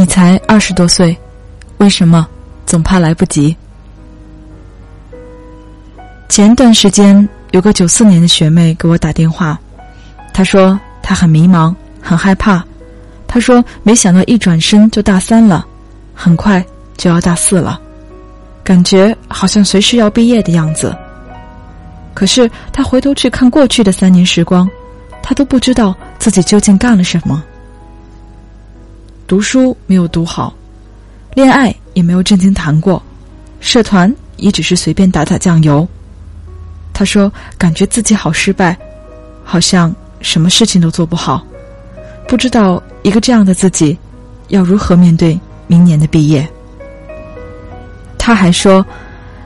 你才二十多岁，为什么总怕来不及？前段时间有个九四年的学妹给我打电话，她说她很迷茫，很害怕。她说没想到一转身就大三了，很快就要大四了，感觉好像随时要毕业的样子。可是她回头去看过去的三年时光，她都不知道自己究竟干了什么。读书没有读好，恋爱也没有正经谈过，社团也只是随便打打酱油。他说：“感觉自己好失败，好像什么事情都做不好，不知道一个这样的自己要如何面对明年的毕业。”他还说：“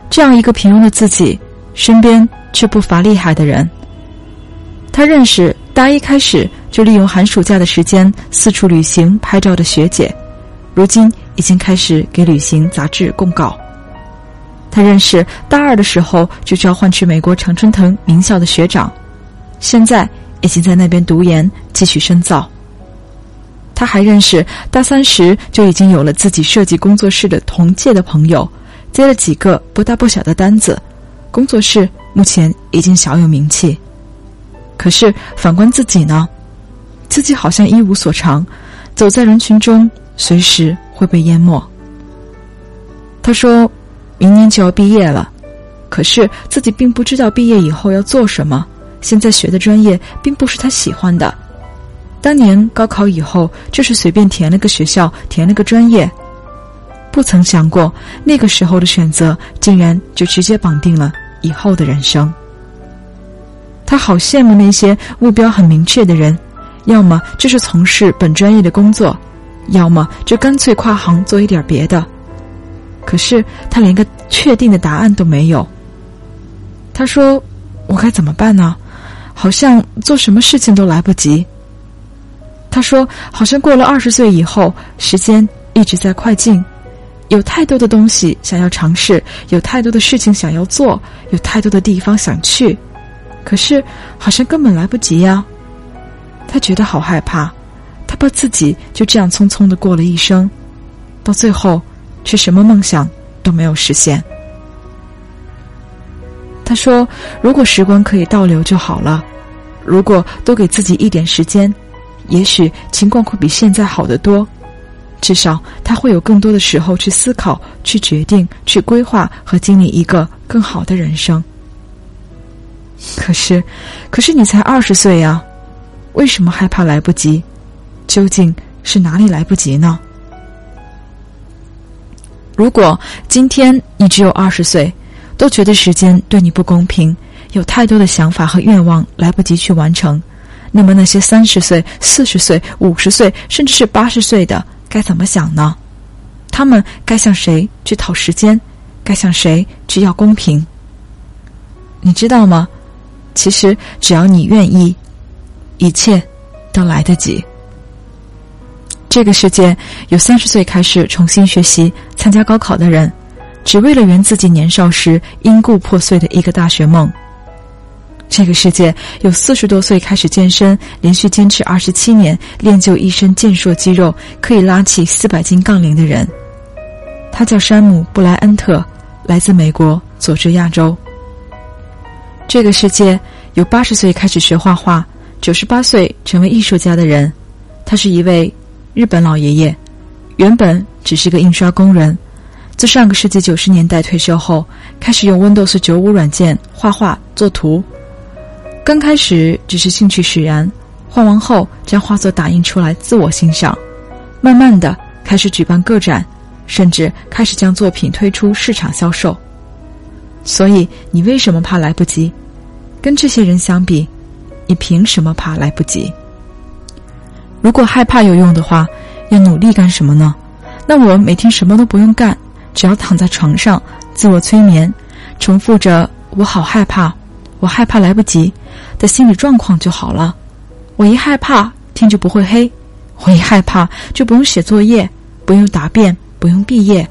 这样一个平庸的自己，身边却不乏厉害的人。他认识大一开始。”就利用寒暑假的时间四处旅行拍照的学姐，如今已经开始给旅行杂志供稿。他认识大二的时候就交换去美国常春藤名校的学长，现在已经在那边读研继续深造。他还认识大三时就已经有了自己设计工作室的同届的朋友，接了几个不大不小的单子，工作室目前已经小有名气。可是反观自己呢？自己好像一无所长，走在人群中，随时会被淹没。他说：“明年就要毕业了，可是自己并不知道毕业以后要做什么。现在学的专业并不是他喜欢的。当年高考以后，就是随便填了个学校，填了个专业，不曾想过那个时候的选择，竟然就直接绑定了以后的人生。他好羡慕那些目标很明确的人。”要么就是从事本专业的工作，要么就干脆跨行做一点别的。可是他连个确定的答案都没有。他说：“我该怎么办呢？好像做什么事情都来不及。”他说：“好像过了二十岁以后，时间一直在快进，有太多的东西想要尝试，有太多的事情想要做，有太多的地方想去，可是好像根本来不及呀。”他觉得好害怕，他怕自己就这样匆匆的过了一生，到最后，却什么梦想都没有实现。他说：“如果时光可以倒流就好了，如果多给自己一点时间，也许情况会比现在好得多。至少他会有更多的时候去思考、去决定、去规划和经历一个更好的人生。可是，可是你才二十岁呀！”为什么害怕来不及？究竟是哪里来不及呢？如果今天你只有二十岁，都觉得时间对你不公平，有太多的想法和愿望来不及去完成，那么那些三十岁、四十岁、五十岁，甚至是八十岁的，该怎么想呢？他们该向谁去讨时间？该向谁去要公平？你知道吗？其实只要你愿意。一切都来得及。这个世界有三十岁开始重新学习、参加高考的人，只为了圆自己年少时因故破碎的一个大学梦。这个世界有四十多岁开始健身，连续坚持二十七年，练就一身健硕肌肉，可以拉起四百斤杠铃的人。他叫山姆·布莱恩特，来自美国佐治亚州。这个世界有八十岁开始学画画。九十八岁成为艺术家的人，他是一位日本老爷爷，原本只是个印刷工人，自上个世纪九十年代退休后，开始用 Windows 九五软件画画作图。刚开始只是兴趣使然，画完后将画作打印出来自我欣赏，慢慢的开始举办个展，甚至开始将作品推出市场销售。所以你为什么怕来不及？跟这些人相比？你凭什么怕来不及？如果害怕有用的话，要努力干什么呢？那我每天什么都不用干，只要躺在床上自我催眠，重复着“我好害怕，我害怕来不及”的心理状况就好了。我一害怕天就不会黑，我一害怕就不用写作业，不用答辩，不用毕业。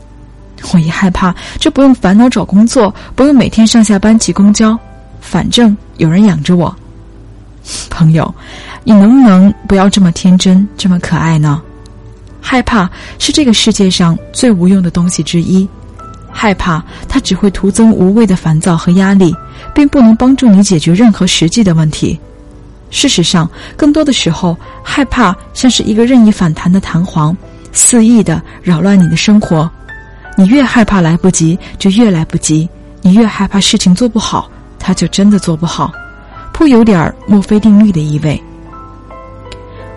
我一害怕就不用烦恼找工作，不用每天上下班挤公交，反正有人养着我。朋友，你能不能不要这么天真，这么可爱呢？害怕是这个世界上最无用的东西之一。害怕它只会徒增无谓的烦躁和压力，并不能帮助你解决任何实际的问题。事实上，更多的时候，害怕像是一个任意反弹的弹簧，肆意的扰乱你的生活。你越害怕来不及，就越来不及；你越害怕事情做不好，它就真的做不好，颇有点墨菲定律的意味。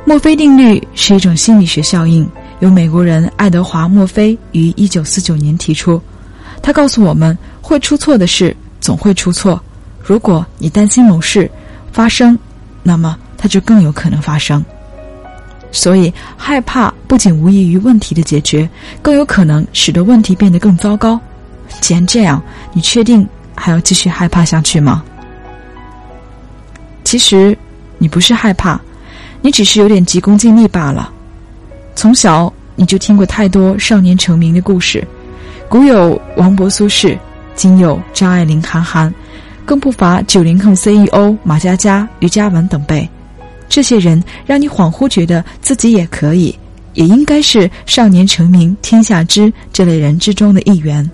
墨菲定律是一种心理学效应，由美国人爱德华·墨菲于一九四九年提出。他告诉我们，会出错的事总会出错。如果你担心某事发生，那么它就更有可能发生。所以，害怕不仅无异于问题的解决，更有可能使得问题变得更糟糕。既然这样，你确定还要继续害怕下去吗？其实，你不是害怕，你只是有点急功近利罢了。从小你就听过太多少年成名的故事。古有王勃、苏轼，今有张爱玲、韩寒，更不乏九零后 CEO 马佳佳、于嘉文等辈。这些人让你恍惚觉得自己也可以，也应该是少年成名天下知这类人之中的一员。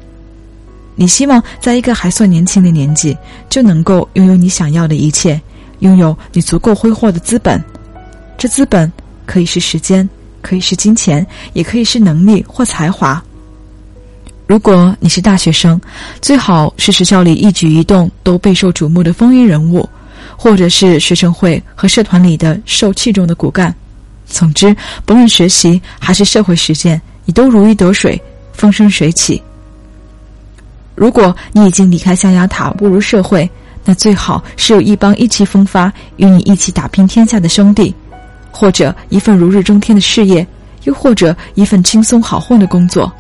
你希望在一个还算年轻的年纪，就能够拥有你想要的一切，拥有你足够挥霍的资本。这资本可以是时间，可以是金钱，也可以是能力或才华。如果你是大学生，最好是学校里一举一动都备受瞩目的风云人物，或者是学生会和社团里的受器重的骨干。总之，不论学习还是社会实践，你都如鱼得水，风生水起。如果你已经离开象牙塔，步入社会，那最好是有一帮意气风发、与你一起打拼天下的兄弟，或者一份如日中天的事业，又或者一份轻松好混的工作。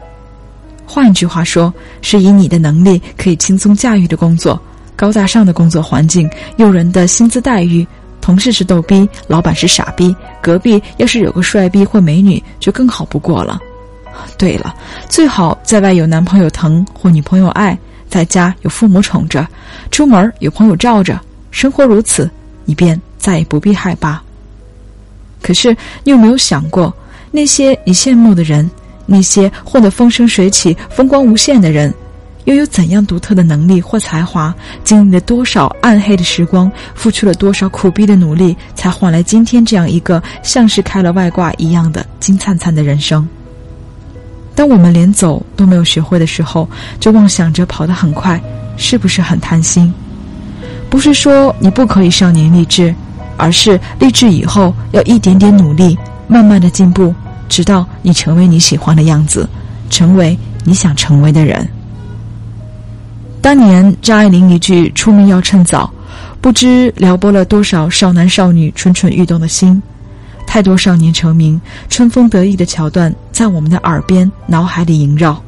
换句话说，是以你的能力可以轻松驾驭的工作，高大上的工作环境，诱人的薪资待遇，同事是逗逼，老板是傻逼，隔壁要是有个帅逼或美女，就更好不过了。对了，最好在外有男朋友疼或女朋友爱，在家有父母宠着，出门有朋友罩着，生活如此，你便再也不必害怕。可是，你有没有想过，那些你羡慕的人？那些混得风生水起、风光无限的人，又有怎样独特的能力或才华？经历了多少暗黑的时光，付出了多少苦逼的努力，才换来今天这样一个像是开了外挂一样的金灿灿的人生？当我们连走都没有学会的时候，就妄想着跑得很快，是不是很贪心？不是说你不可以少年立志，而是立志以后要一点点努力，慢慢的进步。直到你成为你喜欢的样子，成为你想成为的人。当年张爱玲一句“出名要趁早”，不知撩拨了多少少男少女蠢蠢欲动的心。太多少年成名、春风得意的桥段在我们的耳边、脑海里萦绕。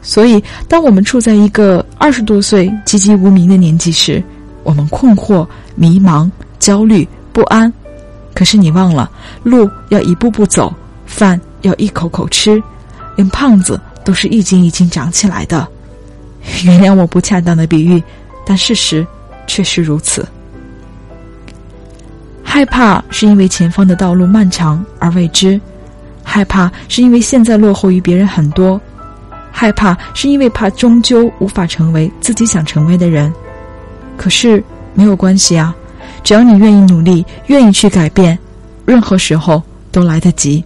所以，当我们处在一个二十多岁籍籍无名的年纪时，我们困惑、迷茫、焦虑、不安。可是你忘了，路要一步步走。饭要一口口吃，连胖子都是一斤一斤长起来的。原谅我不恰当的比喻，但事实确实如此。害怕是因为前方的道路漫长而未知，害怕是因为现在落后于别人很多，害怕是因为怕终究无法成为自己想成为的人。可是没有关系啊，只要你愿意努力，愿意去改变，任何时候都来得及。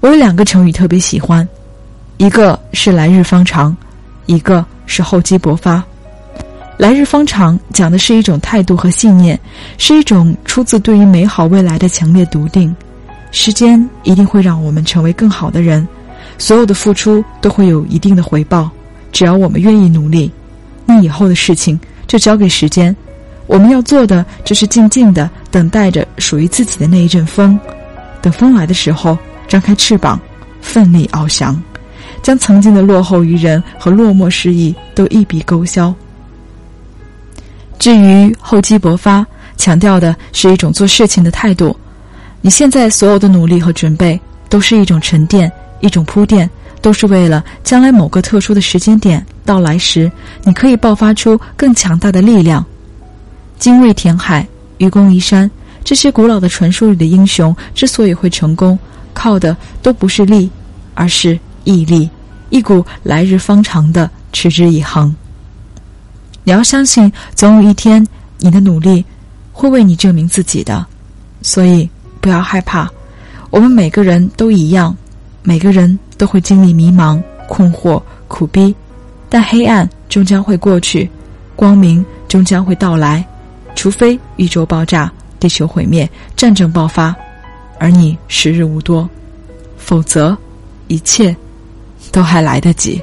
我有两个成语特别喜欢，一个是“来日方长”，一个是“厚积薄发”。来日方长讲的是一种态度和信念，是一种出自对于美好未来的强烈笃定。时间一定会让我们成为更好的人，所有的付出都会有一定的回报，只要我们愿意努力。那以后的事情就交给时间，我们要做的就是静静的等待着属于自己的那一阵风。等风来的时候。张开翅膀，奋力翱翔，将曾经的落后于人和落寞失意都一笔勾销。至于厚积薄发，强调的是一种做事情的态度。你现在所有的努力和准备，都是一种沉淀，一种铺垫，都是为了将来某个特殊的时间点到来时，你可以爆发出更强大的力量。精卫填海，愚公移山，这些古老的传说里的英雄之所以会成功。靠的都不是力，而是毅力，一股来日方长的持之以恒。你要相信，总有一天，你的努力会为你证明自己的。所以，不要害怕。我们每个人都一样，每个人都会经历迷茫、困惑、苦逼，但黑暗终将会过去，光明终将会到来。除非宇宙爆炸、地球毁灭、战争爆发，而你时日无多，否则，一切都还来得及。